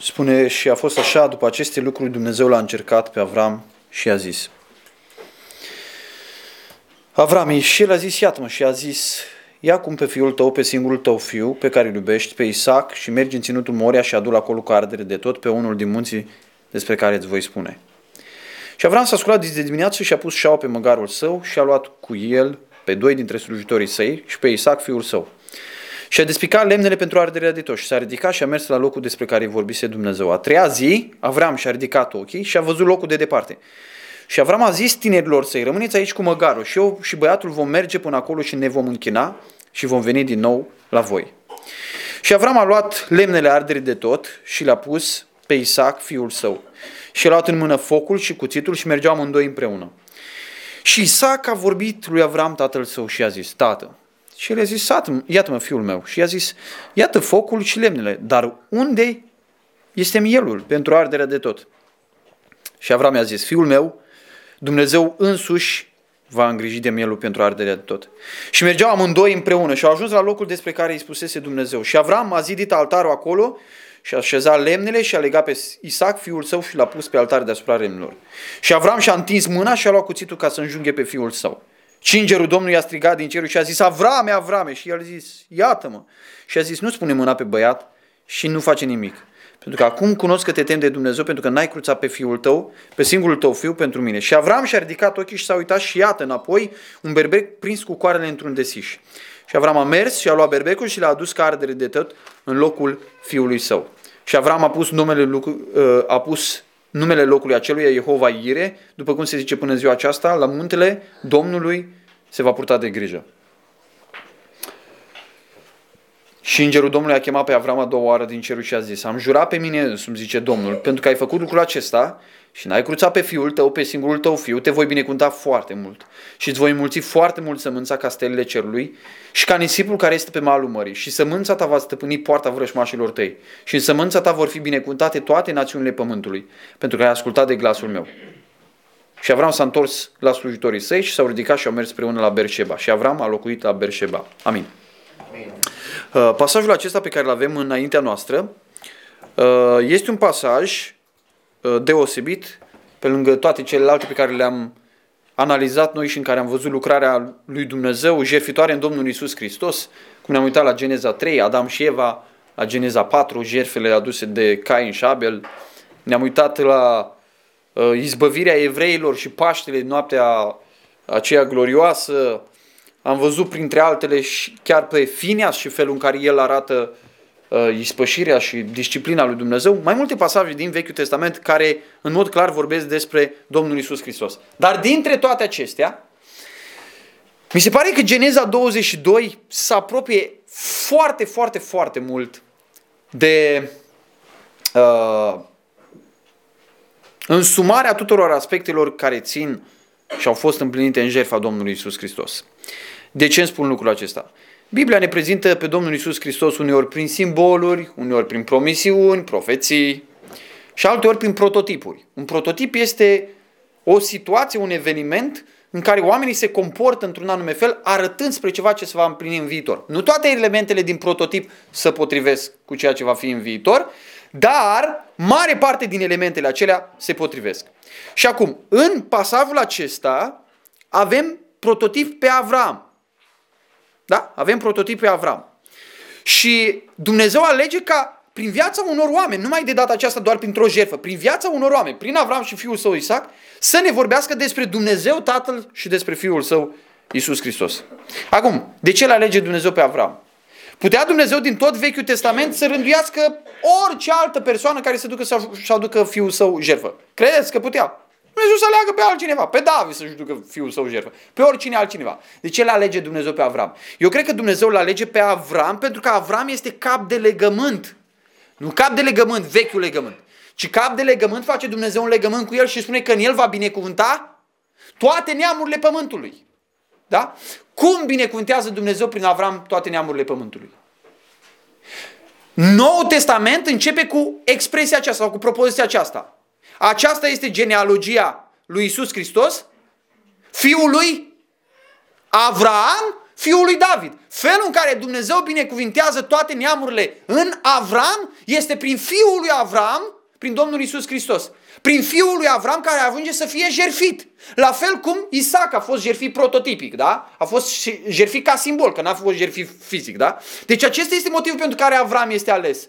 Spune și a fost așa, după aceste lucruri Dumnezeu l-a încercat pe Avram și a zis. Avram și el a zis, iată-mă, și a zis, ia cum pe fiul tău, pe singurul tău fiu, pe care îl iubești, pe Isaac, și mergi în ținutul Moria și adu-l acolo cu ardere de tot pe unul din munții despre care îți voi spune. Și Avram s-a sculat de dimineață și a pus șaua pe măgarul său și a luat cu el pe doi dintre slujitorii săi și pe Isaac, fiul său. Și a despicat lemnele pentru arderea de tot și s-a ridicat și a mers la locul despre care vorbise Dumnezeu. A treia zi, Avram și-a ridicat ochii și a văzut locul de departe. Și Avram a zis tinerilor săi, rămâneți aici cu măgarul și eu și băiatul vom merge până acolo și ne vom închina și vom veni din nou la voi. Și Avram a luat lemnele arderii de tot și le-a pus pe Isaac, fiul său. Și a luat în mână focul și cuțitul și mergeau amândoi împreună. Și Isaac a vorbit lui Avram, tatăl său, și a zis, tată. Și el a zis, iată-mă, fiul meu. Și i-a zis, iată focul și lemnele, dar unde este mielul pentru arderea de tot? Și Avram i-a zis, fiul meu, Dumnezeu însuși va îngriji de mielul pentru arderea de tot. Și mergeau amândoi împreună și au ajuns la locul despre care îi spusese Dumnezeu. Și Avram a zidit altarul acolo și a așezat lemnele și a legat pe Isaac, fiul său, și l-a pus pe altar deasupra lemnilor. Și Avram și-a întins mâna și a luat cuțitul ca să înjunghe pe fiul său. Și îngerul Domnului a strigat din cerul și a zis, Avrame, Avrame! Și el a zis, iată-mă! Și a zis, nu spune mâna pe băiat și nu face nimic. Pentru că acum cunosc că te tem de Dumnezeu, pentru că n-ai cruțat pe fiul tău, pe singurul tău fiu pentru mine. Și Avram și-a ridicat ochii și s-a uitat și iată înapoi un berbec prins cu coarele într-un desiș. Și Avram a mers și a luat berbecul și l-a adus ca ardere de tot în locul fiului său. Și Avram a pus numele, ă, a pus numele locului acelui Jehova Ire, după cum se zice până ziua aceasta, la muntele Domnului se va purta de grijă. Și îngerul Domnului a chemat pe Avram a doua oară din cerul și a zis, am jurat pe mine însumi, zice Domnul, pentru că ai făcut lucrul acesta și n-ai cruțat pe fiul tău, pe singurul tău fiu, te voi binecuvânta foarte mult și îți voi mulți foarte mult sămânța ca stelele cerului și ca nisipul care este pe malul mării și sămânța ta va stăpâni poarta vrășmașilor tăi și în sămânța ta vor fi binecuvântate toate națiunile pământului, pentru că ai ascultat de glasul meu. Și Avram s-a întors la slujitorii săi și s-au ridicat și au mers împreună la Berșeba. Și Avram a locuit la Berșeba. Amin. Amin. Uh, pasajul acesta pe care îl avem înaintea noastră uh, este un pasaj uh, deosebit pe lângă toate celelalte pe care le-am analizat noi și în care am văzut lucrarea lui Dumnezeu jertfitoare în Domnul Isus Hristos, cum ne-am uitat la Geneza 3, Adam și Eva, la Geneza 4, jertfele aduse de Cain și Abel, ne-am uitat la uh, izbăvirea evreilor și Paștele, noaptea aceea glorioasă, am văzut printre altele și chiar pe Finias și felul în care el arată uh, ispășirea și disciplina lui Dumnezeu, mai multe pasaje din Vechiul Testament care în mod clar vorbesc despre Domnul Isus Hristos. Dar dintre toate acestea, mi se pare că Geneza 22 se apropie foarte, foarte, foarte mult de uh, însumarea tuturor aspectelor care țin și au fost împlinite în jertfa Domnului Isus Hristos. De ce îmi spun lucrul acesta? Biblia ne prezintă pe Domnul Isus Hristos uneori prin simboluri, uneori prin promisiuni, profeții și alteori prin prototipuri. Un prototip este o situație, un eveniment în care oamenii se comportă într-un anume fel, arătând spre ceva ce se va împlini în viitor. Nu toate elementele din prototip se potrivesc cu ceea ce va fi în viitor, dar mare parte din elementele acelea se potrivesc. Și acum, în pasajul acesta avem prototip pe Avram. Da? Avem prototipul Avram. Și Dumnezeu alege ca prin viața unor oameni, numai de data aceasta doar printr-o jertfă, prin viața unor oameni, prin Avram și fiul său Isaac, să ne vorbească despre Dumnezeu Tatăl și despre fiul său Isus Hristos. Acum, de ce le alege Dumnezeu pe Avram? Putea Dumnezeu din tot Vechiul Testament să rânduiască orice altă persoană care să ducă să-și aducă fiul său jertfă. Credeți că putea? Dumnezeu să aleagă pe altcineva, pe David să-și ducă fiul său jertfă, pe oricine altcineva. De ce le alege Dumnezeu pe Avram? Eu cred că Dumnezeu le alege pe Avram pentru că Avram este cap de legământ. Nu cap de legământ, vechiul legământ. Ci cap de legământ face Dumnezeu un legământ cu el și spune că în el va binecuvânta toate neamurile pământului. Da? Cum binecuvântează Dumnezeu prin Avram toate neamurile pământului? Noul Testament începe cu expresia aceasta sau cu propoziția aceasta. Aceasta este genealogia lui Isus Hristos, fiul lui Avram, fiul lui David. Felul în care Dumnezeu binecuvintează toate neamurile în Avram este prin fiul lui Avram, prin Domnul Isus Hristos. Prin fiul lui Avram care ajunge să fie jerfit. La fel cum Isaac a fost jerfit prototipic, da? A fost jerfit ca simbol, că n-a fost jerfit fizic, da? Deci acesta este motivul pentru care Avram este ales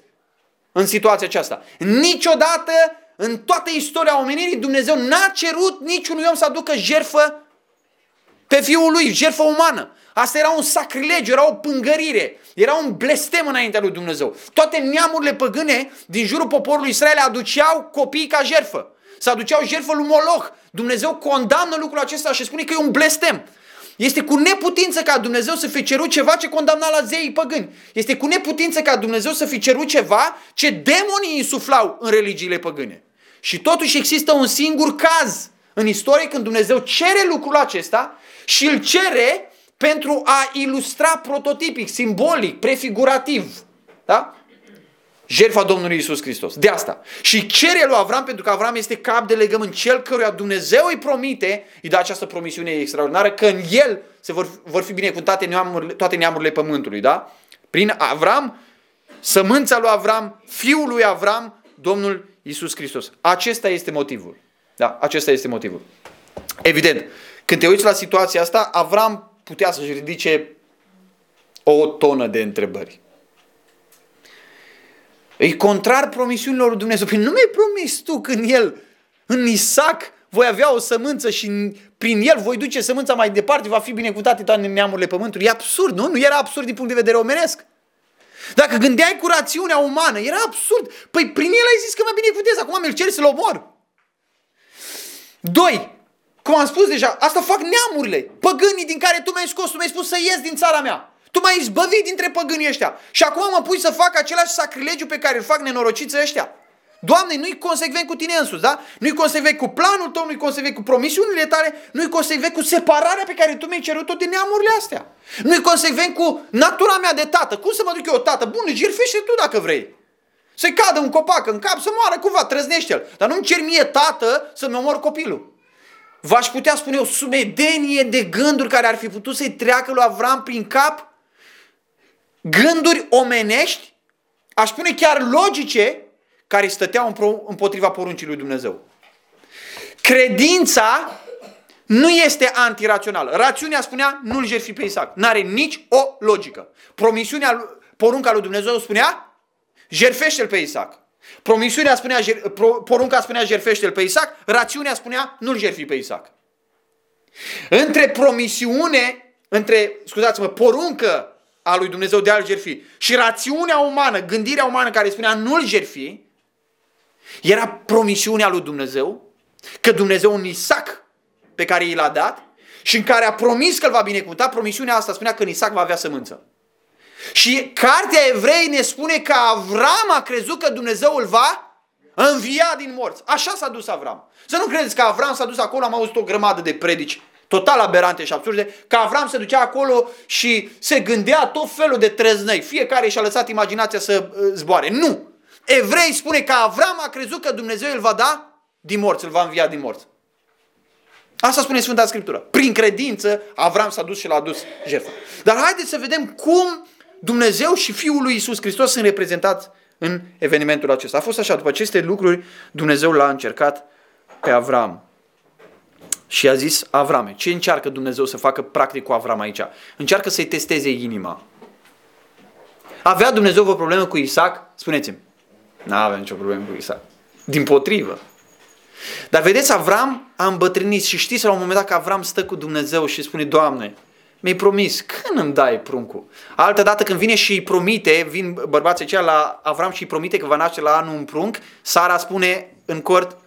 în situația aceasta. Niciodată în toată istoria omenirii Dumnezeu n-a cerut niciunui om să aducă jerfă pe fiul lui, jerfă umană. Asta era un sacrilegiu, era o pângărire, era un blestem înaintea lui Dumnezeu. Toate neamurile păgâne din jurul poporului Israel aduceau copii ca jerfă. Să aduceau jerfă lui Moloch. Dumnezeu condamnă lucrul acesta și spune că e un blestem. Este cu neputință ca Dumnezeu să fi cerut ceva ce condamna la zeii păgâni. Este cu neputință ca Dumnezeu să fi cerut ceva ce demonii insuflau în religiile păgâne. Și totuși există un singur caz în istorie când Dumnezeu cere lucrul acesta și îl cere pentru a ilustra prototipic, simbolic, prefigurativ. Da? Jertfa Domnului Isus Hristos. De asta. Și cere lui Avram, pentru că Avram este cap de legământ, cel căruia Dumnezeu îi promite, îi dă această promisiune extraordinară, că în el se vor, vor fi binecuvântate neamurile, toate neamurile pământului. Da? Prin Avram, sămânța lui Avram, fiul lui Avram, Domnul Isus Hristos. Acesta este motivul. Da? Acesta este motivul. Evident, când te uiți la situația asta, Avram putea să-și ridice o tonă de întrebări. E contrar promisiunilor lui Dumnezeu. Păi nu mi-ai promis tu când el, în Isaac, voi avea o sămânță și prin el voi duce sămânța mai departe, va fi binecuvântat toate neamurile pământului. E absurd, nu? Nu era absurd din punct de vedere omenesc. Dacă gândeai cu rațiunea umană, era absurd. Păi prin el ai zis că mă binecuvântez, acum mi-l ceri să-l omor. Doi, cum am spus deja, asta fac neamurile, păgânii din care tu mi-ai scos, tu mi-ai spus să ies din țara mea. Tu m-ai izbăvit dintre păgânii ăștia. Și acum mă pui să fac același sacrilegiu pe care îl fac nenorociții ăștia. Doamne, nu-i consecvent cu tine însuți, da? Nu-i consecvent cu planul tău, nu-i consecvent cu promisiunile tale, nu-i consecvent cu separarea pe care tu mi-ai cerut-o din neamurile astea. Nu-i consecvent cu natura mea de tată. Cum să mă duc eu, tată? Bun, jertfește tu dacă vrei. Să-i cadă un copac în cap, să moară cumva, trăznește-l. Dar nu-mi cer mie, tată, să-mi omor copilul. V-aș putea spune o sumedenie de gânduri care ar fi putut să-i treacă lui Avram prin cap, gânduri omenești, aș spune chiar logice, care stăteau împotriva poruncii lui Dumnezeu. Credința nu este antirațională. Rațiunea spunea nu-l jertfi pe Isaac. N-are nici o logică. Promisiunea, porunca lui Dumnezeu spunea jerfește-l pe Isaac. Promisiunea spunea, porunca spunea jerfește-l pe Isaac, rațiunea spunea nu-l jerfi pe Isaac. Între promisiune, între, scuzați-mă, poruncă a lui Dumnezeu de a-l jerfi și rațiunea umană, gândirea umană care spunea nu-l jerfi, era promisiunea lui Dumnezeu, că Dumnezeu un Isaac pe care i l-a dat și în care a promis că îl va binecuvânta, promisiunea asta spunea că în Isaac va avea sămânță. Și cartea evrei ne spune că Avram a crezut că Dumnezeu îl va învia din morți. Așa s-a dus Avram. Să nu credeți că Avram s-a dus acolo, am auzit o grămadă de predici total aberante și absurde, că Avram se ducea acolo și se gândea tot felul de treznăi. Fiecare și-a lăsat imaginația să uh, zboare. Nu! Evrei spune că Avram a crezut că Dumnezeu îl va da din morți, îl va învia din morți. Asta spune Sfânta Scriptură. Prin credință, Avram s-a dus și l-a adus jertfă. Dar haideți să vedem cum Dumnezeu și Fiul lui Isus Hristos sunt reprezentați în evenimentul acesta. A fost așa, după aceste lucruri, Dumnezeu l-a încercat pe Avram. Și a zis, Avrame, ce încearcă Dumnezeu să facă practic cu Avram aici? Încearcă să-i testeze inima. Avea Dumnezeu o problemă cu Isaac? Spuneți-mi. Nu avea nicio problemă cu Isaac. Din potrivă. Dar vedeți, Avram a îmbătrânit și știți la un moment dat că Avram stă cu Dumnezeu și spune, Doamne, mi-ai promis, când îmi dai pruncul? Altă dată când vine și îi promite, vin bărbații aceia la Avram și îi promite că va naște la anul un prunc, Sara spune în cort,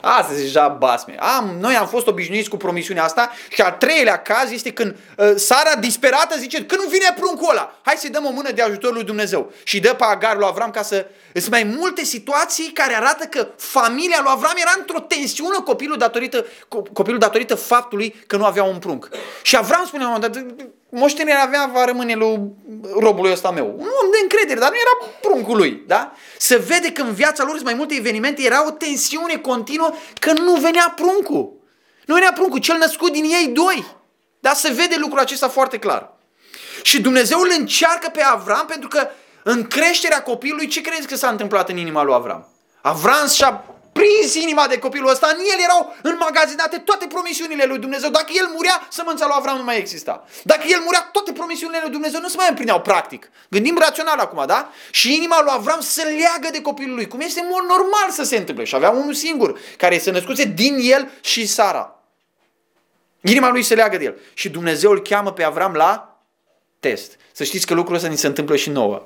Asta e deja basme. Am, noi am fost obișnuiți cu promisiunea asta și al treilea caz este când uh, Sara disperată zice, când nu vine pruncul ăla, hai să-i dăm o mână de ajutor lui Dumnezeu. Și dă pe Agar lui Avram ca să... Sunt mai multe situații care arată că familia lui Avram era într-o tensiune copilul datorită, copilul datorită faptului că nu avea un prunc. Și Avram spune la un moment dat, moștenirea avea, va rămâne lui robului ăsta meu. Un om de încredere, dar nu era pruncul lui. Da? Se vede că în viața lor sunt mai multe evenimente, era o tensiune continuă că nu venea pruncul. Nu venea pruncul, cel născut din ei doi. Dar se vede lucrul acesta foarte clar. Și Dumnezeu îl încearcă pe Avram pentru că în creșterea copilului, ce crezi că s-a întâmplat în inima lui Avram? Avram și-a prins inima de copilul ăsta, în el erau înmagazinate toate promisiunile lui Dumnezeu. Dacă el murea, sămânța lui Avram nu mai exista. Dacă el murea, toate promisiunile lui Dumnezeu nu se mai împlineau practic. Gândim rațional acum, da? Și inima lui Avram se leagă de copilul lui, cum este mod normal să se întâmple. Și avea unul singur, care se născuse din el și Sara. Inima lui se leagă de el. Și Dumnezeu îl cheamă pe Avram la test. Să știți că lucrul ăsta ni se întâmplă și nouă.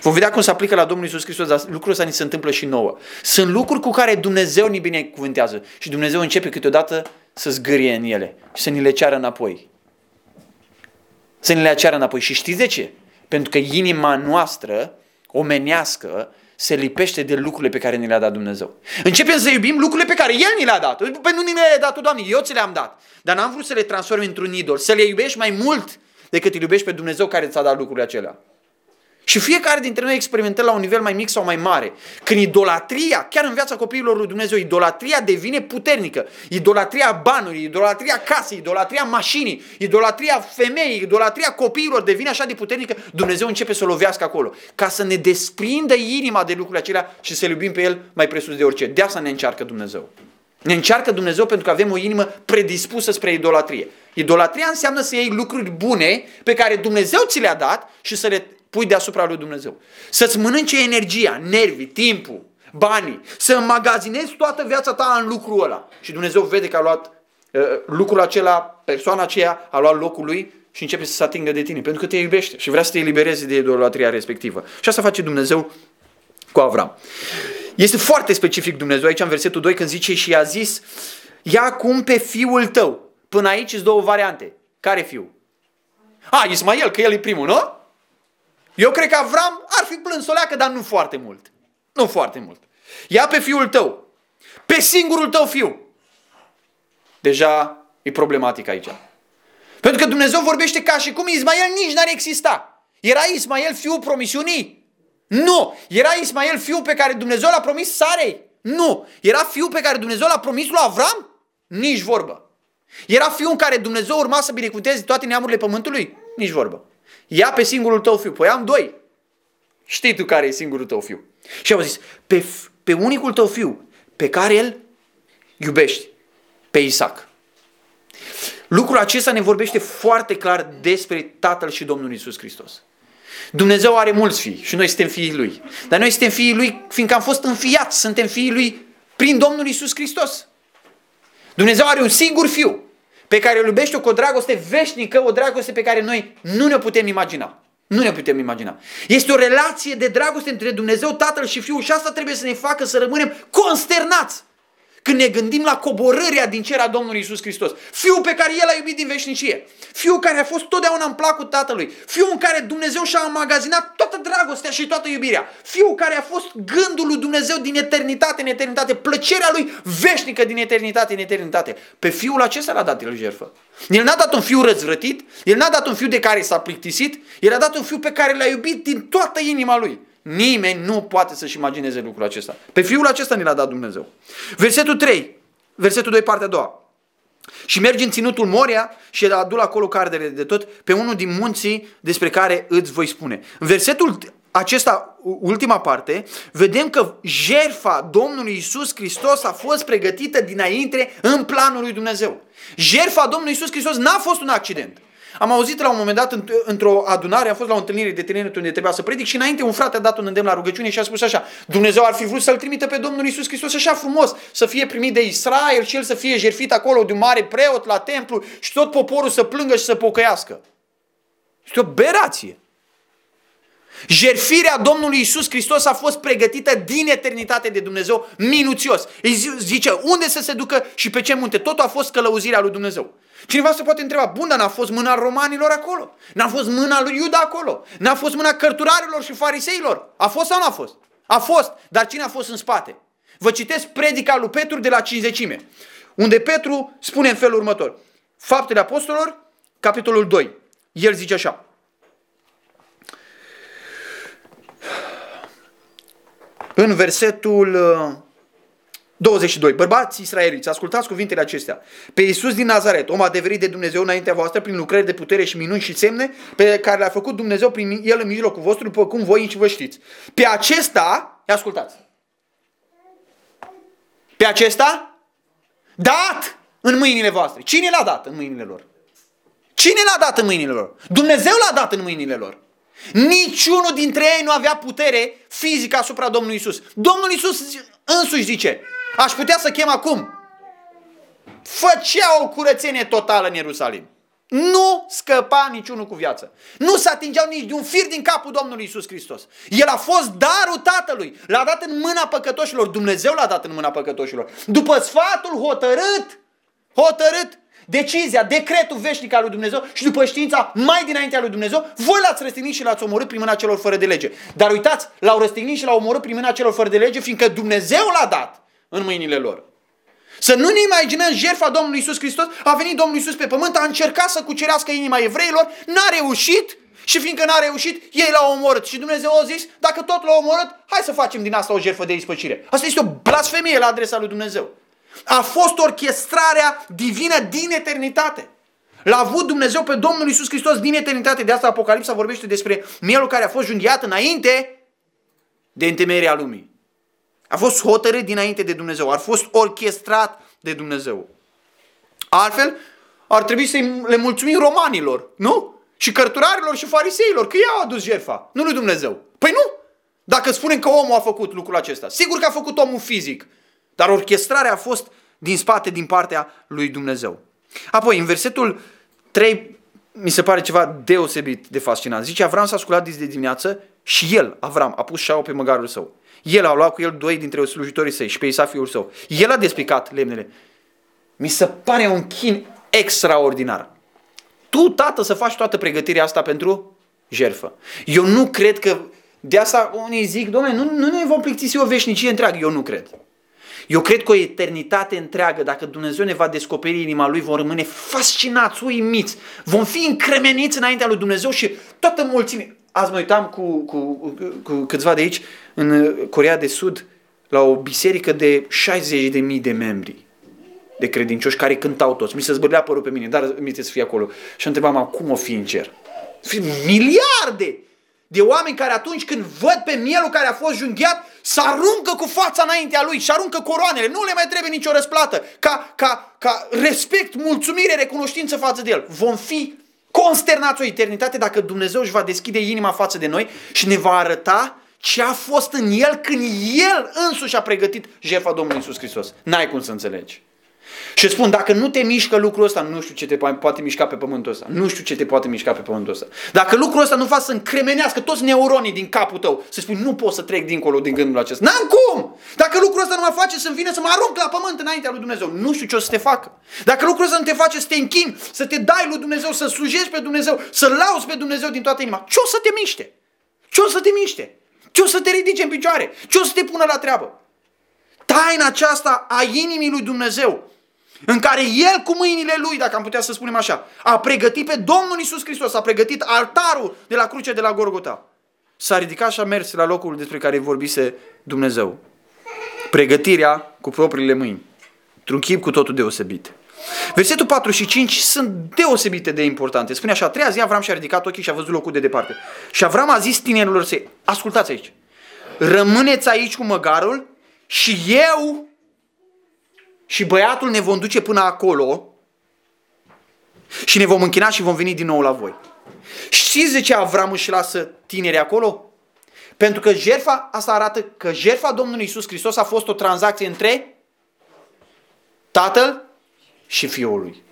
Vom vedea cum se aplică la Domnul Isus Hristos, dar lucrul ăsta ni se întâmplă și nouă. Sunt lucruri cu care Dumnezeu ni binecuvântează și Dumnezeu începe câteodată să zgârie în ele și să ni le ceară înapoi. Să ni le ceară înapoi. Și știți de ce? Pentru că inima noastră, omenească, se lipește de lucrurile pe care ni le-a dat Dumnezeu. Începem să iubim lucrurile pe care El ni le-a dat. Păi nu ni le-a dat, Doamne, eu ți le-am dat. Dar n-am vrut să le transform într-un idol, să le iubești mai mult decât îl iubești pe Dumnezeu care ți-a dat lucrurile acelea. Și fiecare dintre noi experimentăm la un nivel mai mic sau mai mare. Când idolatria, chiar în viața copiilor lui Dumnezeu, idolatria devine puternică. Idolatria banului, idolatria casei, idolatria mașinii, idolatria femeii, idolatria copiilor devine așa de puternică, Dumnezeu începe să lovească acolo. Ca să ne desprindă inima de lucrurile acelea și să iubim pe El mai presus de orice. De asta ne încearcă Dumnezeu. Ne încearcă Dumnezeu pentru că avem o inimă predispusă spre idolatrie. Idolatria înseamnă să iei lucruri bune pe care Dumnezeu ți le-a dat și să le pui deasupra lui Dumnezeu. Să-ți mănânce energia, nervii, timpul, banii, să înmagazinezi toată viața ta în lucrul ăla. Și Dumnezeu vede că a luat uh, lucrul acela, persoana aceea a luat locul lui și începe să se atingă de tine, pentru că te iubește și vrea să te elibereze de idolatria respectivă. Și asta face Dumnezeu cu Avram. Este foarte specific Dumnezeu aici în versetul 2 când zice și a zis ia acum pe fiul tău. Până aici sunt două variante. Care fiu? A, Ismael, că el e primul, nu? Eu cred că Avram ar fi plâns o leacă, dar nu foarte mult. Nu foarte mult. Ia pe fiul tău. Pe singurul tău fiu. Deja e problematic aici. Pentru că Dumnezeu vorbește ca și cum Ismael nici n-ar exista. Era Ismael fiul promisiunii? Nu. Era Ismael fiul pe care Dumnezeu l-a promis Sarei? Nu. Era fiul pe care Dumnezeu l-a promis lui Avram? Nici vorbă. Era fiul în care Dumnezeu urma să binecuvânteze toate neamurile pământului? Nici vorbă. Ia pe singurul tău fiu. Păi am doi. Știi tu care e singurul tău fiu. Și au zis, pe, pe unicul tău fiu, pe care îl iubești, pe Isaac. Lucrul acesta ne vorbește foarte clar despre Tatăl și Domnul Isus Hristos. Dumnezeu are mulți fii și noi suntem fiii Lui. Dar noi suntem fiii Lui fiindcă am fost înfiați, suntem fiii Lui prin Domnul Isus Hristos. Dumnezeu are un singur fiu pe care îl iubește cu o dragoste veșnică, o dragoste pe care noi nu ne putem imagina. Nu ne putem imagina. Este o relație de dragoste între Dumnezeu, Tatăl și Fiul și asta trebuie să ne facă să rămânem consternați când ne gândim la coborârea din cer a Domnului Isus Hristos. Fiul pe care El a iubit din veșnicie. Fiul care a fost totdeauna în placul Tatălui. Fiul în care Dumnezeu și-a amagazinat toată dragostea și toată iubirea. Fiul care a fost gândul lui Dumnezeu din eternitate în eternitate. Plăcerea lui veșnică din eternitate în eternitate. Pe Fiul acesta l-a dat El jertfă. El n-a dat un fiu răzvrătit. El n-a dat un fiu de care s-a plictisit. El a dat un fiu pe care l-a iubit din toată inima lui. Nimeni nu poate să-și imagineze lucrul acesta. Pe fiul acesta ne l-a dat Dumnezeu. Versetul 3, versetul 2, partea a doua. Și mergi în ținutul Moria și el adu acolo cardele de tot pe unul din munții despre care îți voi spune. În versetul acesta, ultima parte, vedem că jerfa Domnului Isus Hristos a fost pregătită dinainte în planul lui Dumnezeu. Jerfa Domnului Isus Hristos n-a fost un accident. Am auzit la un moment dat într-o adunare, am fost la o întâlnire de tineret unde trebuia să predic și înainte un frate a dat un îndemn la rugăciune și a spus așa, Dumnezeu ar fi vrut să-L trimită pe Domnul Isus Hristos așa frumos, să fie primit de Israel și el să fie jerfit acolo de un mare preot la templu și tot poporul să plângă și să pocăiască. Este o berație. Jerfirea Domnului Isus Hristos a fost pregătită din eternitate de Dumnezeu minuțios. Îi zice unde să se ducă și pe ce munte. Totul a fost călăuzirea lui Dumnezeu. Cineva se poate întreba, bun, dar n-a fost mâna romanilor acolo? N-a fost mâna lui Iuda acolo? N-a fost mâna cărturarilor și fariseilor? A fost sau n-a fost? A fost, dar cine a fost în spate? Vă citesc predica lui Petru de la cinzecime, unde Petru spune în felul următor. Faptele Apostolilor, capitolul 2. El zice așa. În versetul 22. Bărbați israeliți, ascultați cuvintele acestea. Pe Iisus din Nazaret, om adeverit de Dumnezeu înaintea voastră prin lucrări de putere și minuni și semne pe care le-a făcut Dumnezeu prin El în mijlocul vostru, după cum voi și vă știți. Pe acesta, ascultați, pe acesta, dat în mâinile voastre. Cine l-a dat în mâinile lor? Cine l-a dat în mâinile lor? Dumnezeu l-a dat în mâinile lor. Niciunul dintre ei nu avea putere fizică asupra Domnului Isus. Domnul Isus însuși zice, aș putea să chem acum. Făcea o curățenie totală în Ierusalim. Nu scăpa niciunul cu viață. Nu se atingeau nici de un fir din capul Domnului Isus Hristos. El a fost darul Tatălui. L-a dat în mâna păcătoșilor. Dumnezeu l-a dat în mâna păcătoșilor. După sfatul hotărât, hotărât, decizia, decretul veșnic al lui Dumnezeu și după știința mai dinaintea lui Dumnezeu, voi l-ați răstignit și l-ați omorât prin mâna celor fără de lege. Dar uitați, l-au răstignit și l-au omorât prin mâna celor fără de lege, fiindcă Dumnezeu l-a dat în mâinile lor. Să nu ne imaginăm jertfa Domnului Isus Hristos, a venit Domnul Isus pe pământ, a încercat să cucerească inima evreilor, n-a reușit și fiindcă n-a reușit, ei l-au omorât. Și Dumnezeu a zis, dacă tot l-au omorât, hai să facem din asta o jertfă de ispăcire. Asta este o blasfemie la adresa lui Dumnezeu. A fost orchestrarea divină din eternitate. L-a avut Dumnezeu pe Domnul Isus Hristos din eternitate. De asta Apocalipsa vorbește despre mielul care a fost junghiat înainte de întemeierea lumii. A fost hotărât dinainte de Dumnezeu. A fost orchestrat de Dumnezeu. Altfel, ar trebui să le mulțumim romanilor, nu? Și cărturarilor și fariseilor, că ei au adus jertfa, nu lui Dumnezeu. Păi nu! Dacă spunem că omul a făcut lucrul acesta. Sigur că a făcut omul fizic. Dar orchestrarea a fost din spate, din partea lui Dumnezeu. Apoi, în versetul 3, mi se pare ceva deosebit de fascinant. Zice, Avram s-a sculat de dimineață și el, Avram, a pus șaua pe măgarul său. El a luat cu el doi dintre slujitorii săi și pe Isa fiul său. El a despicat lemnele. Mi se pare un chin extraordinar. Tu, tată, să faci toată pregătirea asta pentru jerfă. Eu nu cred că de asta unii zic, domnule, nu, nu ne vom plictisi o veșnicie întreagă. Eu nu cred. Eu cred că o eternitate întreagă, dacă Dumnezeu ne va descoperi inima Lui, vom rămâne fascinați, uimiți, vom fi încremeniți înaintea Lui Dumnezeu și toată mulțimea. Azi mă uitam cu, cu, cu, cu câțiva de aici, în Corea de Sud, la o biserică de 60.000 de membri de credincioși care cântau toți. Mi se zbârlea părul pe mine, dar mi să fie acolo. Și întrebam, cum o fi în cer? Fi miliarde de oameni care atunci când văd pe mielul care a fost junghiat, să aruncă cu fața înaintea lui și aruncă coroanele. Nu le mai trebuie nicio răsplată. Ca, ca, ca respect, mulțumire, recunoștință față de el. Vom fi consternați o eternitate dacă Dumnezeu își va deschide inima față de noi și ne va arăta ce a fost în el când el însuși a pregătit jertfa Domnului Isus Hristos. N-ai cum să înțelegi. Și spun, dacă nu te mișcă lucrul ăsta, nu știu ce te poate mișca pe pământul ăsta. Nu știu ce te poate mișca pe pământul ăsta. Dacă lucrul ăsta nu face să încremenească toți neuronii din capul tău, să spui, nu pot să trec dincolo din gândul acesta. N-am cum! Dacă lucrul ăsta nu mă face să-mi vină să mă arunc la pământ înaintea lui Dumnezeu, nu știu ce o să te facă. Dacă lucrul ăsta nu te face să te închini, să te dai lui Dumnezeu, să slujești pe Dumnezeu, să lauzi pe Dumnezeu din toată inima, ce o să te miște? Ce o să te miște? Ce o să te ridice în picioare? Ce o să te pună la treabă? Taina aceasta a inimii lui Dumnezeu în care El cu mâinile Lui, dacă am putea să spunem așa, a pregătit pe Domnul Isus Hristos, a pregătit altarul de la cruce de la Gorgota. S-a ridicat și a mers la locul despre care vorbise Dumnezeu. Pregătirea cu propriile mâini. Într-un chip cu totul deosebit. Versetul 4 și 5 sunt deosebite de importante. Spune așa, a treia zi Avram și-a ridicat ochii și a văzut locul de departe. Și Avram a zis tinerilor săi, ascultați aici, rămâneți aici cu măgarul și eu și băiatul ne vom duce până acolo și ne vom închina și vom veni din nou la voi. Știți de ce Avram își lasă tineri acolo? Pentru că jertfa, asta arată că jertfa Domnului Isus Hristos a fost o tranzacție între tatăl și fiul lui.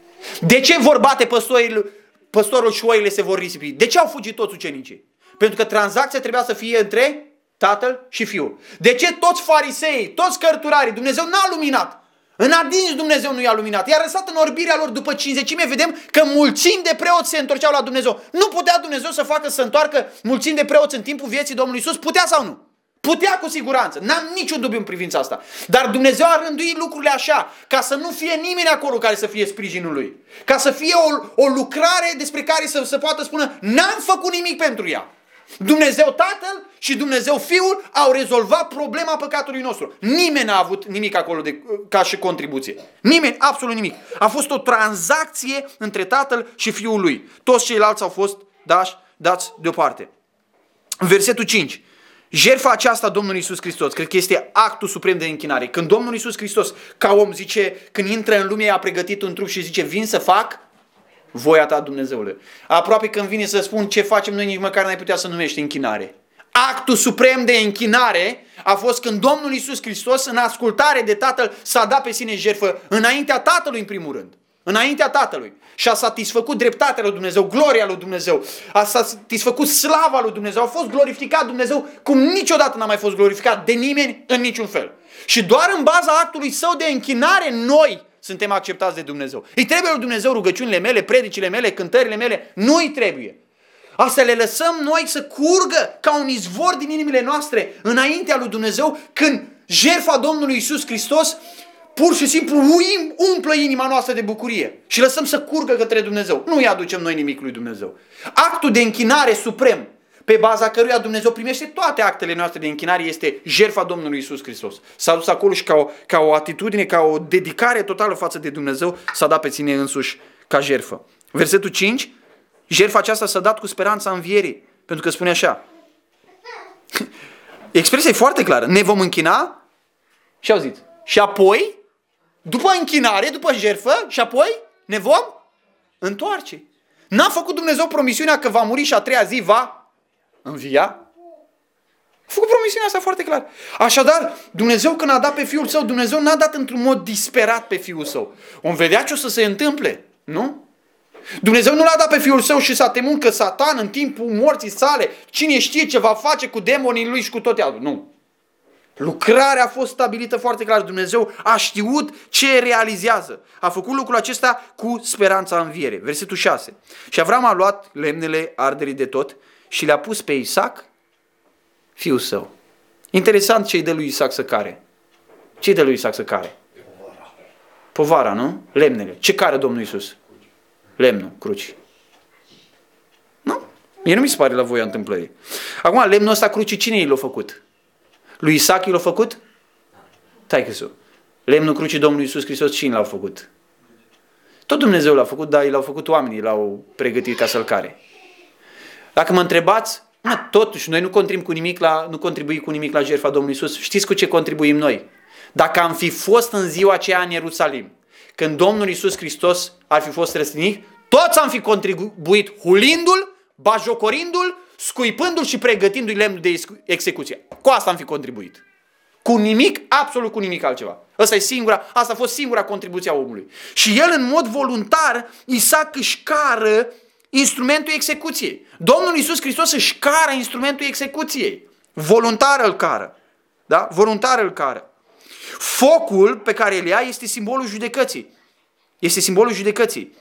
De ce vor bate păstorii, păstorul și oile se vor risipi? De ce au fugit toți ucenicii? Pentru că tranzacția trebuia să fie între tatăl și fiul. De ce toți farisei, toți cărturarii, Dumnezeu n-a luminat? În adins Dumnezeu nu i-a luminat. I-a lăsat în orbirea lor după cinzecime. Vedem că mulțimi de preoți se întorceau la Dumnezeu. Nu putea Dumnezeu să facă să întoarcă mulțimi de preoți în timpul vieții Domnului Isus? Putea sau nu? Putea cu siguranță. N-am niciun dubiu în privința asta. Dar Dumnezeu a rânduit lucrurile așa, ca să nu fie nimeni acolo care să fie sprijinul lui. Ca să fie o, o lucrare despre care să se poată spune, n-am făcut nimic pentru ea. Dumnezeu Tatăl și Dumnezeu Fiul au rezolvat problema păcatului nostru. Nimeni n-a avut nimic acolo de, ca și contribuție. Nimeni, absolut nimic. A fost o tranzacție între Tatăl și Fiul lui. Toți ceilalți au fost dați, dați deoparte. Versetul 5. Jertfa aceasta Domnului Isus Hristos, cred că este actul suprem de închinare. Când Domnul Isus Hristos, ca om, zice, când intră în lume, a pregătit un trup și zice, vin să fac voia ta, Dumnezeule. Aproape când vine să spun ce facem noi, nici măcar n-ai putea să numești închinare. Actul suprem de închinare a fost când Domnul Isus Hristos, în ascultare de Tatăl, s-a dat pe sine jertfă înaintea Tatălui în primul rând. Înaintea Tatălui. Și a satisfăcut dreptatea lui Dumnezeu, gloria lui Dumnezeu. A satisfăcut slava lui Dumnezeu. A fost glorificat Dumnezeu cum niciodată n-a mai fost glorificat de nimeni în niciun fel. Și doar în baza actului său de închinare, noi suntem acceptați de Dumnezeu. Îi trebuie lui Dumnezeu rugăciunile mele, predicile mele, cântările mele. Nu îi trebuie. Asta le lăsăm noi să curgă ca un izvor din inimile noastre înaintea lui Dumnezeu când jertfa Domnului Isus Hristos pur și simplu uim, umplă inima noastră de bucurie și lăsăm să curgă către Dumnezeu. Nu îi aducem noi nimic lui Dumnezeu. Actul de închinare suprem pe baza căruia Dumnezeu primește toate actele noastre de închinare este jertfa Domnului Isus Hristos. S-a dus acolo și ca o, ca o atitudine, ca o dedicare totală față de Dumnezeu, s-a dat pe ține însuși ca jertfă. Versetul 5, jertfa aceasta s-a dat cu speranța învierii, pentru că spune așa. Expresia e foarte clară. Ne vom închina și auziți. Și apoi, după închinare, după jertfă, și apoi ne vom întoarce. N-a făcut Dumnezeu promisiunea că va muri și a treia zi va învia? A făcut promisiunea asta foarte clar. Așadar, Dumnezeu când a dat pe Fiul Său, Dumnezeu n-a dat într-un mod disperat pe Fiul Său. Om vedea ce o să se întâmple, nu? Dumnezeu nu l-a dat pe Fiul Său și s-a temut că Satan în timpul morții sale, cine știe ce va face cu demonii lui și cu toate altele. Nu. Lucrarea a fost stabilită foarte clar. Dumnezeu a știut ce realizează. A făcut lucrul acesta cu speranța înviere. Versetul 6. Și Avram a luat lemnele arderii de tot și le-a pus pe Isaac, fiul său. Interesant ce-i de lui Isaac să care. Ce-i de lui Isaac să care? Povara. Povara, nu? Lemnele. Ce care Domnul Iisus? Lemnul, cruci. Nu? Mie nu mi se pare la voia întâmplării. Acum, lemnul ăsta cruci, cine i l-a făcut? Lui Isaac i l-a făcut? Tai că Lemnul crucii Domnului Iisus Hristos cine l-a făcut? Tot Dumnezeu l-a făcut, dar l-au făcut oamenii, l-au pregătit ca să-l care. Dacă mă întrebați, mă, totuși, noi nu contribuim cu nimic la, nu contribuim cu nimic la jertfa Domnului Isus. Știți cu ce contribuim noi? Dacă am fi fost în ziua aceea în Ierusalim, când Domnul Isus Hristos ar fi fost răstignit, toți am fi contribuit hulindu-l, bajocorindu-l, scuipându-l și pregătindu-i lemnul de execuție. Cu asta am fi contribuit. Cu nimic, absolut cu nimic altceva. Asta, e singura, asta a fost singura contribuție a omului. Și el, în mod voluntar, Isaac își cară instrumentul execuției. Domnul Iisus Hristos își cară instrumentul execuției. Voluntar îl cară. Da? Voluntar îl cară. Focul pe care îl ia este simbolul judecății. Este simbolul judecății.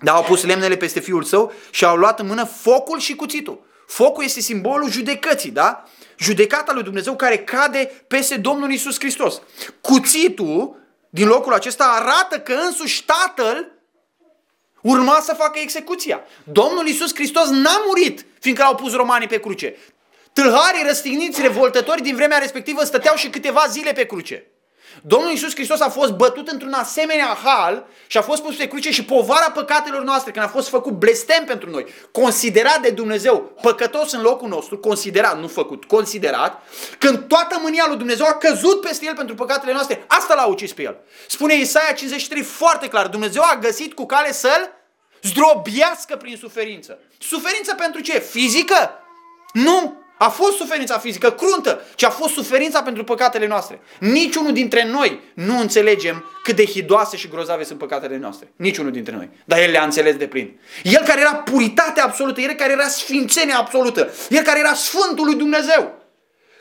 Da, au pus lemnele peste fiul său și au luat în mână focul și cuțitul. Focul este simbolul judecății, da? Judecata lui Dumnezeu care cade peste Domnul Isus Hristos. Cuțitul, din locul acesta, arată că însuși Tatăl urma să facă execuția. Domnul Iisus Hristos n-a murit, fiindcă l-au pus romanii pe cruce. Tâlharii răstigniți, revoltători din vremea respectivă stăteau și câteva zile pe cruce. Domnul Iisus Hristos a fost bătut într-un asemenea hal și a fost pus pe cruce și povara păcatelor noastre, când a fost făcut blestem pentru noi, considerat de Dumnezeu păcătos în locul nostru, considerat, nu făcut, considerat, când toată mânia lui Dumnezeu a căzut peste el pentru păcatele noastre, asta l-a ucis pe el. Spune Isaia 53 foarte clar, Dumnezeu a găsit cu cale să-l zdrobiască prin suferință. Suferință pentru ce? Fizică? Nu! A fost suferința fizică cruntă, ci a fost suferința pentru păcatele noastre. Niciunul dintre noi nu înțelegem cât de hidoase și grozave sunt păcatele noastre. Niciunul dintre noi. Dar El le-a înțeles de plin. El care era puritate absolută, El care era sfințenie absolută, El care era Sfântul lui Dumnezeu.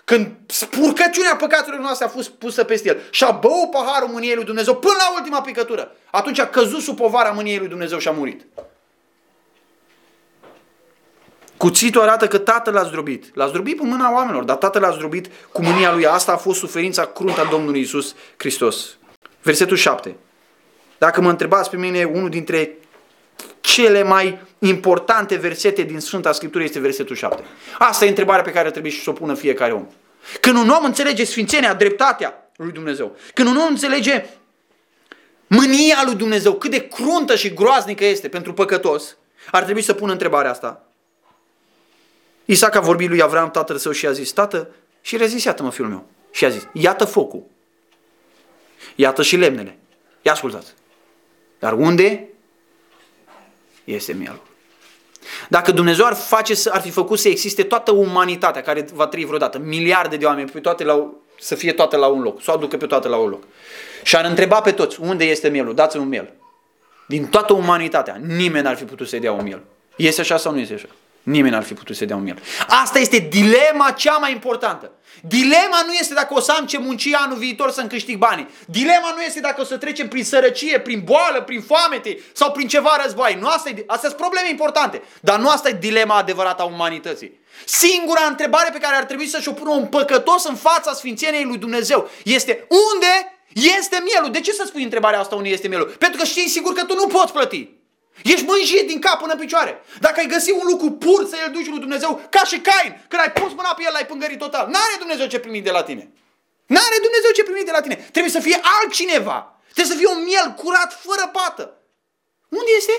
Când spurcăciunea păcatelor noastre a fost pusă peste el și a băut paharul mâniei lui Dumnezeu până la ultima picătură, atunci a căzut sub povara mâniei lui Dumnezeu și a murit. Cuțitul arată că tatăl l-a zdrobit. L-a zdrobit pe mâna oamenilor, dar tatăl l-a zdrobit cu mânia lui. Asta a fost suferința cruntă a Domnului Isus Hristos. Versetul 7. Dacă mă întrebați pe mine, unul dintre cele mai importante versete din Sfânta Scriptură este versetul 7. Asta e întrebarea pe care trebuie să o pună fiecare om. Când un om înțelege sfințenia, dreptatea lui Dumnezeu, când un om înțelege mânia lui Dumnezeu, cât de cruntă și groaznică este pentru păcătos, ar trebui să pună întrebarea asta. Isaac a vorbit lui Avram, tatăl său, și a zis, tată, și rezis, iată-mă, fiul meu. Și a zis, iată focul, iată și lemnele. Ia ascultați. Dar unde este mielul? Dacă Dumnezeu ar, face, ar fi făcut să existe toată umanitatea care va trăi vreodată, miliarde de oameni, pe toate la, să fie toate la un loc, să o aducă pe toate la un loc. Și ar întreba pe toți, unde este mielul? Dați-mi un miel. Din toată umanitatea, nimeni n-ar fi putut să-i dea un miel. Este așa sau nu este așa? Nimeni n-ar fi putut să dea un miel. Asta este dilema cea mai importantă. Dilema nu este dacă o să am ce munci anul viitor să-mi câștig banii. Dilema nu este dacă o să trecem prin sărăcie, prin boală, prin foamete sau prin ceva război. Nu asta e, astea sunt probleme importante. Dar nu asta e dilema adevărată a umanității. Singura întrebare pe care ar trebui să-și o pună un păcătos în fața sfințeniei lui Dumnezeu este unde este mielul? De ce să spui întrebarea asta unde este mielul? Pentru că știi sigur că tu nu poți plăti. Ești mânjit din cap până în picioare. Dacă ai găsit un lucru pur să-l duci lui Dumnezeu, ca și Cain, când ai pus mâna pe el, l-ai pângărit total. N-are Dumnezeu ce primi de la tine. N-are Dumnezeu ce primi de la tine. Trebuie să fie altcineva. Trebuie să fie un miel curat, fără pată. Unde este?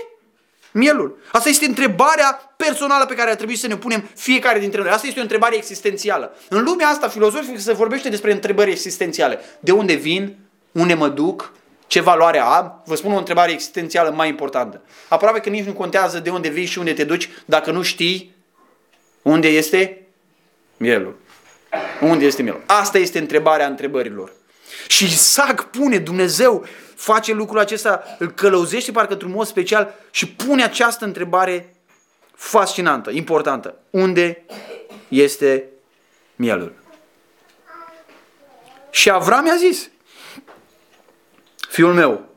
Mielul. Asta este întrebarea personală pe care ar trebui să ne punem fiecare dintre noi. Asta este o întrebare existențială. În lumea asta filozofică se vorbește despre întrebări existențiale. De unde vin? Unde mă duc? Ce valoare am? Vă spun o întrebare existențială mai importantă. Aproape că nici nu contează de unde vii și unde te duci dacă nu știi unde este mielul. Unde este mielul? Asta este întrebarea întrebărilor. Și Isaac pune, Dumnezeu face lucrul acesta, îl călăuzește parcă într-un mod special și pune această întrebare fascinantă, importantă. Unde este mielul? Și Avram i-a zis, Fiul meu,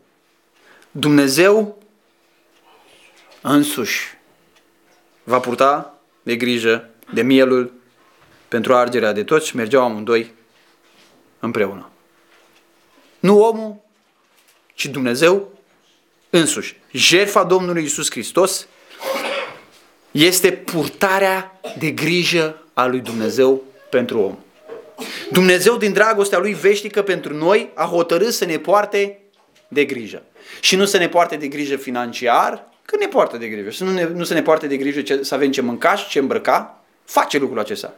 Dumnezeu însuși va purta de grijă de mielul pentru argerea de toți și mergeau amândoi împreună. Nu omul, ci Dumnezeu însuși. Jertfa Domnului Isus Hristos este purtarea de grijă a lui Dumnezeu pentru om. Dumnezeu din dragostea lui veșnică pentru noi a hotărât să ne poarte de grijă. Și nu să ne poarte de grijă financiar, că ne poartă de grijă. Și nu, ne, nu să ne poarte de grijă ce, să avem ce mânca și ce îmbrăca, face lucrul acesta.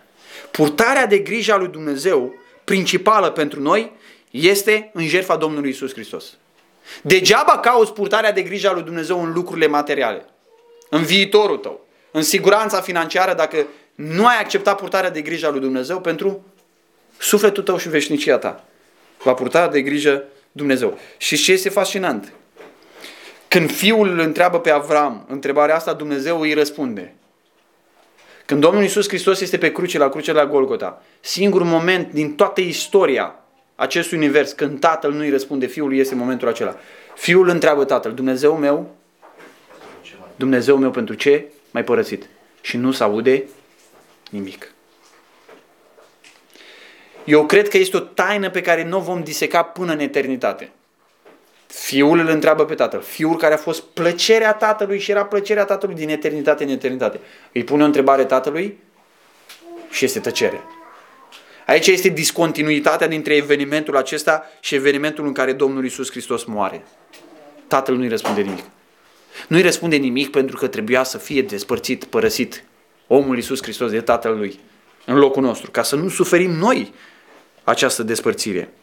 Purtarea de grijă a lui Dumnezeu, principală pentru noi, este în jertfa Domnului Isus Hristos. Degeaba cauți purtarea de grijă a lui Dumnezeu în lucrurile materiale, în viitorul tău, în siguranța financiară, dacă nu ai acceptat purtarea de grijă a lui Dumnezeu pentru sufletul tău și veșnicia ta. Va purta de grijă Dumnezeu. Și ce este fascinant? Când fiul îl întreabă pe Avram întrebarea asta, Dumnezeu îi răspunde. Când Domnul Iisus Hristos este pe cruce, la cruce la Golgota, singurul moment din toată istoria acestui univers când tatăl nu îi răspunde fiului este momentul acela. Fiul întreabă tatăl, Dumnezeu meu, Dumnezeu meu pentru ce m-ai părăsit? Și nu se aude nimic. Eu cred că este o taină pe care nu o vom diseca până în eternitate. Fiul îl întreabă pe tatăl. Fiul care a fost plăcerea tatălui și era plăcerea tatălui din eternitate în eternitate. Îi pune o întrebare tatălui și este tăcere. Aici este discontinuitatea dintre evenimentul acesta și evenimentul în care Domnul Isus Hristos moare. Tatăl nu-i răspunde nimic. Nu-i răspunde nimic pentru că trebuia să fie despărțit, părăsit omul Isus Hristos de tatăl lui în locul nostru, ca să nu suferim noi această despărțire.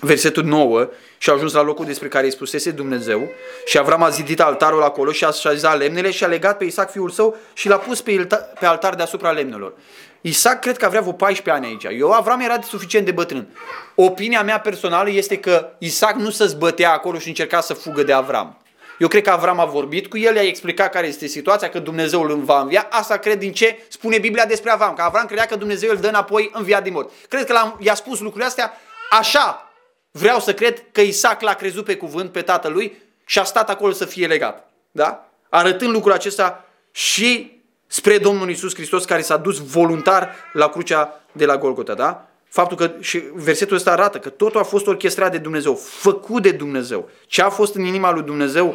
Versetul 9 și a ajuns la locul despre care îi spusese Dumnezeu și Avram a zidit altarul acolo și a așezat lemnele și a legat pe Isaac fiul său și l-a pus pe, pe altar deasupra lemnelor. Isaac cred că avea vreo 14 ani aici. Eu Avram era suficient de bătrân. Opinia mea personală este că Isaac nu se zbătea acolo și încerca să fugă de Avram. Eu cred că Avram a vorbit cu el, i-a explicat care este situația, că Dumnezeu îl va învia. Asta cred din ce spune Biblia despre Avram, că Avram credea că Dumnezeu îl dă înapoi înviat din mort. Cred că i-a spus lucrurile astea așa. Vreau să cred că Isaac l-a crezut pe cuvânt pe tatălui și a stat acolo să fie legat. Da? Arătând lucrul acesta și spre Domnul Isus Hristos care s-a dus voluntar la crucea de la Golgota, da? Faptul că și versetul ăsta arată că totul a fost orchestrat de Dumnezeu, făcut de Dumnezeu. Ce a fost în inima lui Dumnezeu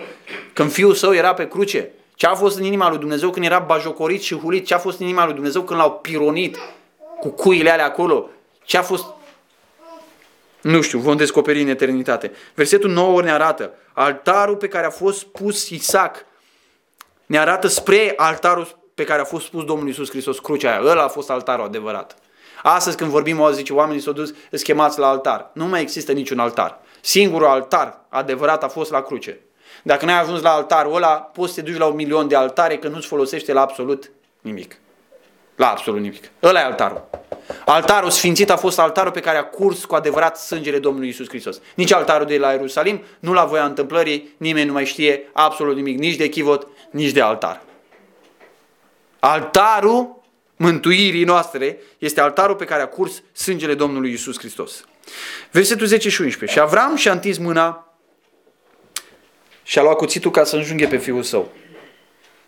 când fiul său era pe cruce? Ce a fost în inima lui Dumnezeu când era bajocorit și hulit? Ce a fost în inima lui Dumnezeu când l-au pironit cu cuile alea acolo? Ce a fost nu știu, vom descoperi în eternitate. Versetul 9 ne arată altarul pe care a fost pus Isaac. Ne arată spre altarul pe care a fost pus Domnul Iisus Hristos, crucea aia. Ăla a fost altarul adevărat. Astăzi când vorbim, o zice, oamenii s-au dus, schemați la altar. Nu mai există niciun altar. Singurul altar adevărat a fost la cruce. Dacă n-ai ajuns la altarul ăla, poți să te duci la un milion de altare că nu-ți folosește la absolut nimic. La absolut nimic. Ăla e altarul. Altarul sfințit a fost altarul pe care a curs cu adevărat sângele Domnului Isus Hristos. Nici altarul de la Ierusalim, nu la voia întâmplării, nimeni nu mai știe absolut nimic, nici de chivot, nici de altar. Altarul mântuirii noastre este altarul pe care a curs sângele Domnului Isus Hristos. Versetul 10 și 11. Și Avram și-a întins mâna și a luat cuțitul ca să înjunghe pe fiul său.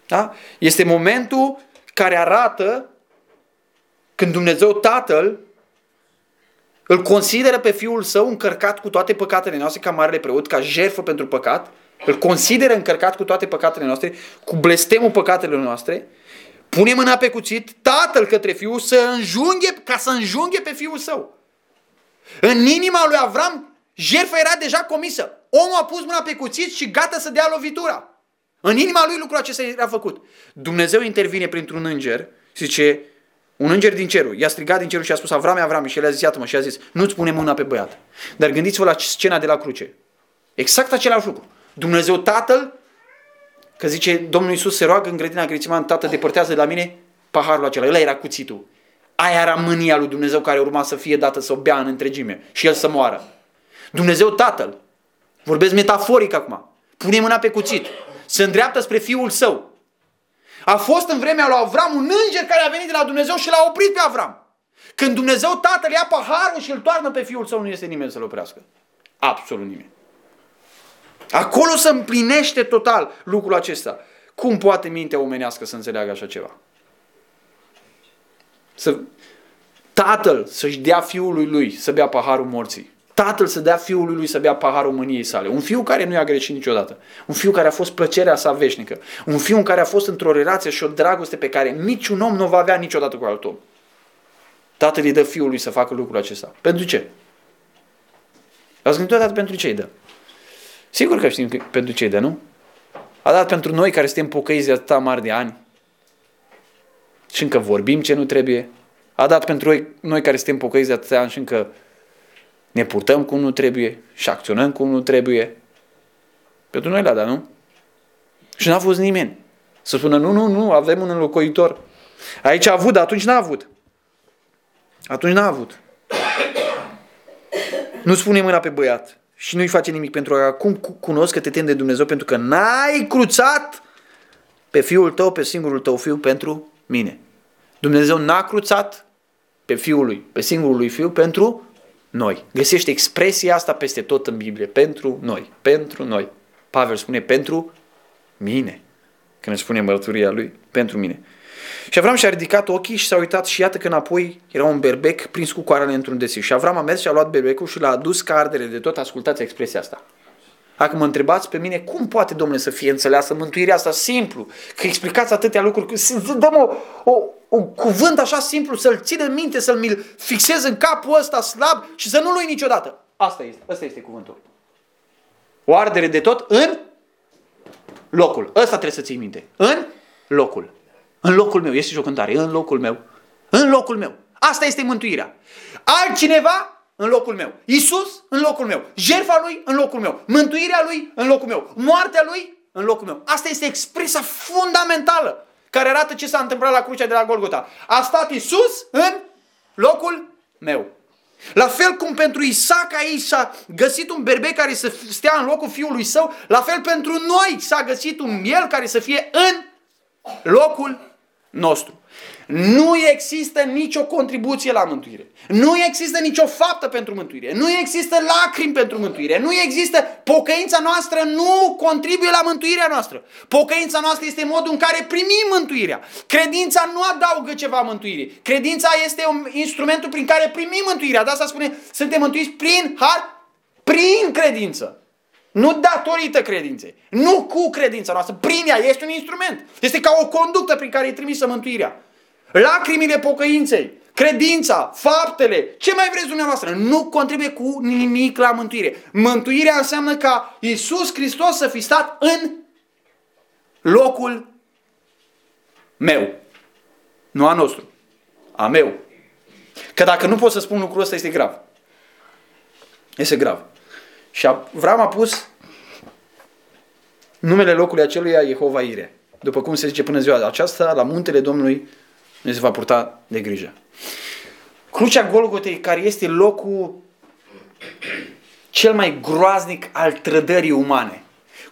Da? Este momentul care arată când Dumnezeu Tatăl îl consideră pe Fiul Său încărcat cu toate păcatele noastre ca marele preot, ca jertfă pentru păcat, îl consideră încărcat cu toate păcatele noastre, cu blestemul păcatelor noastre, pune mâna pe cuțit, tatăl către fiul să înjunghe, ca să înjunghe pe fiul său. În inima lui Avram, jertfa era deja comisă. Omul a pus mâna pe cuțit și gata să dea lovitura. În inima lui lucrul acesta era făcut. Dumnezeu intervine printr-un înger și zice, un înger din cerul i-a strigat din cerul și a spus Avrame, Avrame și el a zis, iată-mă și a zis, nu-ți pune mâna pe băiat. Dar gândiți-vă la scena de la cruce. Exact același lucru. Dumnezeu Tatăl, că zice Domnul Iisus se roagă în grădina Ghețiman, Tată, depărtează de la mine paharul acela. El era cuțitul. Aia era mânia lui Dumnezeu care urma să fie dată să o bea în întregime și el să moară. Dumnezeu Tatăl, vorbesc metaforic acum, pune mâna pe cuțit, se îndreaptă spre fiul său, a fost în vremea lui Avram un înger care a venit de la Dumnezeu și l-a oprit pe Avram. Când Dumnezeu Tatăl ia paharul și îl toarnă pe fiul său, nu este nimeni să-l oprească. Absolut nimeni. Acolo se împlinește total lucrul acesta. Cum poate mintea omenească să înțeleagă așa ceva? Să, tatăl să-și dea fiului lui să bea paharul morții tatăl să dea fiului lui să bea paharul mâniei sale. Un fiu care nu i-a greșit niciodată. Un fiu care a fost plăcerea sa veșnică. Un fiu în care a fost într-o relație și o dragoste pe care niciun om nu va avea niciodată cu alt om. Tatăl îi dă fiului să facă lucrul acesta. Pentru ce? Ați gândit odată pentru ce îi dă? Sigur că știm pentru ce îi dă, nu? A dat pentru noi care suntem pocăiți de atâta mari de ani și încă vorbim ce nu trebuie. A dat pentru noi, noi care suntem pocăiți de atâta ani și încă ne purtăm cum nu trebuie și acționăm cum nu trebuie. Pentru noi la da, nu? Și n-a fost nimeni. Să spună, nu, nu, nu, avem un înlocuitor. Aici a avut, dar atunci n-a avut. Atunci n-a avut. Nu spune mâna pe băiat și nu-i face nimic pentru că acum cunosc că te temi de Dumnezeu pentru că n-ai cruțat pe fiul tău, pe singurul tău fiu pentru mine. Dumnezeu n-a cruțat pe fiul lui, pe singurul lui fiu pentru noi. Găsește expresia asta peste tot în Biblie. Pentru noi. Pentru noi. Pavel spune pentru mine. Când își spune mărturia lui. Pentru mine. Și Avram și-a ridicat ochii și s-a uitat și iată că înapoi era un berbec prins cu coarele într-un desiu. Și Avram a mers și a luat berbecul și l-a adus ca ardere de tot. Ascultați expresia asta. Dacă mă întrebați pe mine, cum poate, domnule, să fie înțeleasă mântuirea asta simplu? Că explicați atâtea lucruri, să dăm o, o, un cuvânt așa simplu, să-l țin în minte, să-l mi fixez în capul ăsta slab și să nu-l ui niciodată. Asta este, asta este cuvântul. O ardere de tot în locul. Ăsta trebuie să ții minte. În locul. În locul meu. Este și o cântare. În locul meu. În locul meu. Asta este mântuirea. Altcineva în locul meu. Isus în locul meu. Jertfa lui în locul meu. Mântuirea lui în locul meu. Moartea lui în locul meu. Asta este expresia fundamentală care arată ce s-a întâmplat la crucea de la Golgota. A stat Isus în locul meu. La fel cum pentru Isaac aici s-a găsit un berbec care să stea în locul fiului său, la fel pentru noi s-a găsit un miel care să fie în locul nostru. Nu există nicio contribuție la mântuire. Nu există nicio faptă pentru mântuire. Nu există lacrimi pentru mântuire. Nu există pocăința noastră nu contribuie la mântuirea noastră. Pocăința noastră este modul în care primim mântuirea. Credința nu adaugă ceva mântuirii. Credința este un instrumentul prin care primim mântuirea. De asta spune, suntem mântuiți prin har, prin credință. Nu datorită credinței. Nu cu credința noastră. Prin ea este un instrument. Este ca o conductă prin care e trimisă mântuirea. Lacrimile pocăinței, credința, faptele, ce mai vreți dumneavoastră, nu contribuie cu nimic la mântuire. Mântuirea înseamnă ca Iisus Hristos să fi stat în locul meu. Nu a nostru. A meu. Că dacă nu pot să spun lucrul ăsta, este grav. Este grav. Și Avram a pus numele locului aceluia Jehova Ire. După cum se zice până ziua aceasta, la muntele Domnului ne se va purta de grijă. Crucea Golgotei, care este locul cel mai groaznic al trădării umane.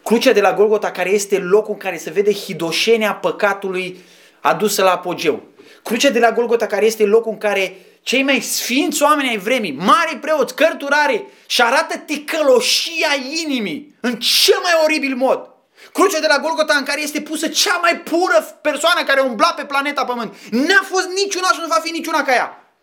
Crucea de la Golgota, care este locul în care se vede hidoșenia păcatului adusă la apogeu. Crucea de la Golgota, care este locul în care cei mai sfinți oameni ai vremii, mari preoți, cărturare, și arată ticăloșia inimii în cel mai oribil mod. Crucea de la Golgota în care este pusă cea mai pură persoană care umbla pe planeta Pământ. N-a fost niciuna și nu va fi niciuna ca ea.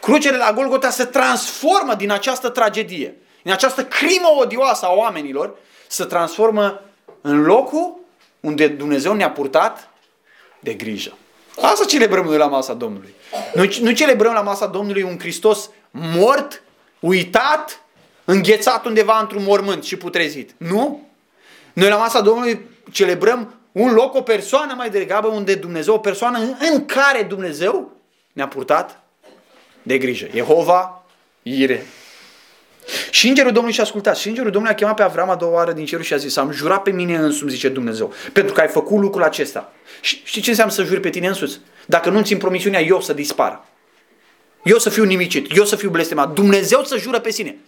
Crucea de la Golgota se transformă din această tragedie, din această crimă odioasă a oamenilor, se transformă în locul unde Dumnezeu ne-a purtat de grijă. Asta celebrăm noi la masa Domnului. Noi nu celebrăm la masa Domnului un Hristos mort, uitat, înghețat undeva într-un mormânt și putrezit. Nu? Noi la masa Domnului celebrăm un loc, o persoană mai degrabă unde Dumnezeu, o persoană în care Dumnezeu ne-a purtat de grijă. Jehova, Ire. Și îngerul Domnului și-a ascultat. Și îngerul Domnului a chemat pe Avram a doua oară din cerul și a zis, am jurat pe mine însumi, zice Dumnezeu, pentru că ai făcut lucrul acesta. Și știi ce înseamnă să juri pe tine însuți? Dacă nu țin promisiunea, eu să dispar. Eu să fiu nimicit, eu să fiu blestemat. Dumnezeu să jură pe sine.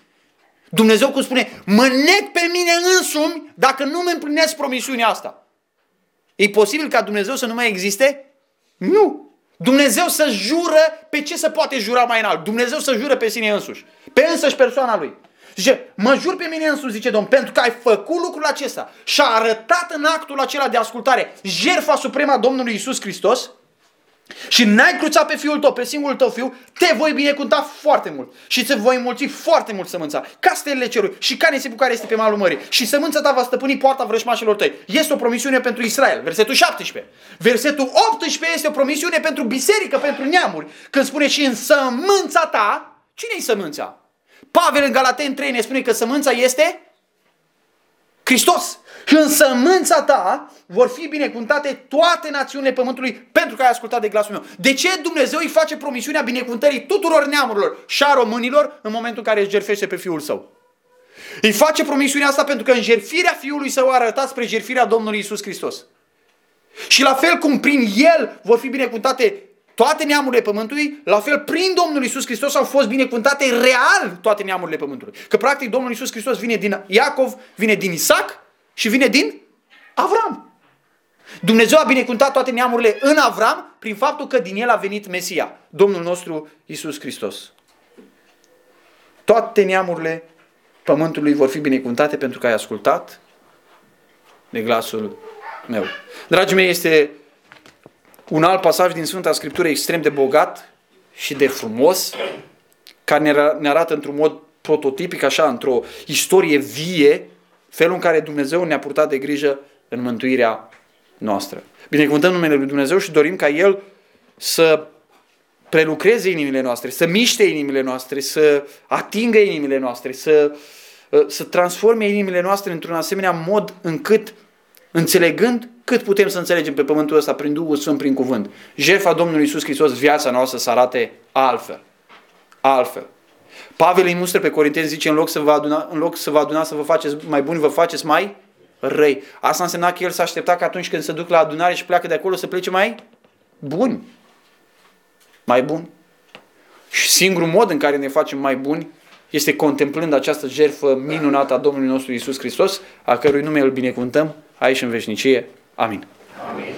Dumnezeu cum spune, mă nec pe mine însumi dacă nu mă împlinesc promisiunea asta. E posibil ca Dumnezeu să nu mai existe? Nu. Dumnezeu să jură pe ce se poate jura mai înalt. Dumnezeu să jură pe sine însuși. Pe însăși persoana lui. Zice, mă jur pe mine însuși, zice Domnul, pentru că ai făcut lucrul acesta și a arătat în actul acela de ascultare jertfa suprema Domnului Isus Hristos, și n-ai cruțat pe fiul tău, pe singurul tău fiu, te voi binecuvânta foarte mult și să voi mulți foarte mult sămânța, ca stelele cerului și ca nisipul care este pe malul mării. Și sămânța ta va stăpâni poarta vrășmașilor tăi. Este o promisiune pentru Israel, versetul 17. Versetul 18 este o promisiune pentru biserică, pentru neamuri. Când spune și în sămânța ta, cine e sămânța? Pavel în Galaten 3 ne spune că sămânța este Hristos. Și în sămânța ta vor fi binecuvântate toate națiunile pământului pentru că ai ascultat de glasul meu. De ce Dumnezeu îi face promisiunea binecuvântării tuturor neamurilor și a românilor în momentul în care își jertfește pe Fiul Său? Îi face promisiunea asta pentru că în jertfirea Fiului Său a arătat spre jertfirea Domnului Isus Hristos. Și la fel cum prin El vor fi binecuvântate toate neamurile pământului, la fel prin Domnul Isus Hristos au fost binecuvântate real toate neamurile pământului. Că practic Domnul Isus Hristos vine din Iacov, vine din Isaac și vine din Avram. Dumnezeu a binecuvântat toate neamurile în Avram prin faptul că din el a venit Mesia, Domnul nostru Isus Hristos. Toate neamurile pământului vor fi binecuvântate pentru că ai ascultat de glasul meu. Dragii mei, este un alt pasaj din Sfânta Scriptură extrem de bogat și de frumos, care ne arată într-un mod prototipic, așa, într-o istorie vie, felul în care Dumnezeu ne-a purtat de grijă în mântuirea noastră. Binecuvântăm numele Lui Dumnezeu și dorim ca El să prelucreze inimile noastre, să miște inimile noastre, să atingă inimile noastre, să, să transforme inimile noastre într-un asemenea mod încât, înțelegând cât putem să înțelegem pe pământul ăsta prin Duhul Sfânt, prin cuvânt. Jertfa Domnului Iisus Hristos, viața noastră să arate altfel. Altfel. Pavel îi mustră pe Corinteni, zice, în loc să vă aduna, în loc să vă aduna să vă faceți mai buni, vă faceți mai răi. Asta însemna că el s-a așteptat că atunci când se duc la adunare și pleacă de acolo să plece mai buni. Mai buni. Și singurul mod în care ne facem mai buni este contemplând această jertfă minunată a Domnului nostru Isus Hristos, a cărui nume îl binecuvântăm aici în veșnicie. Amin. Amin.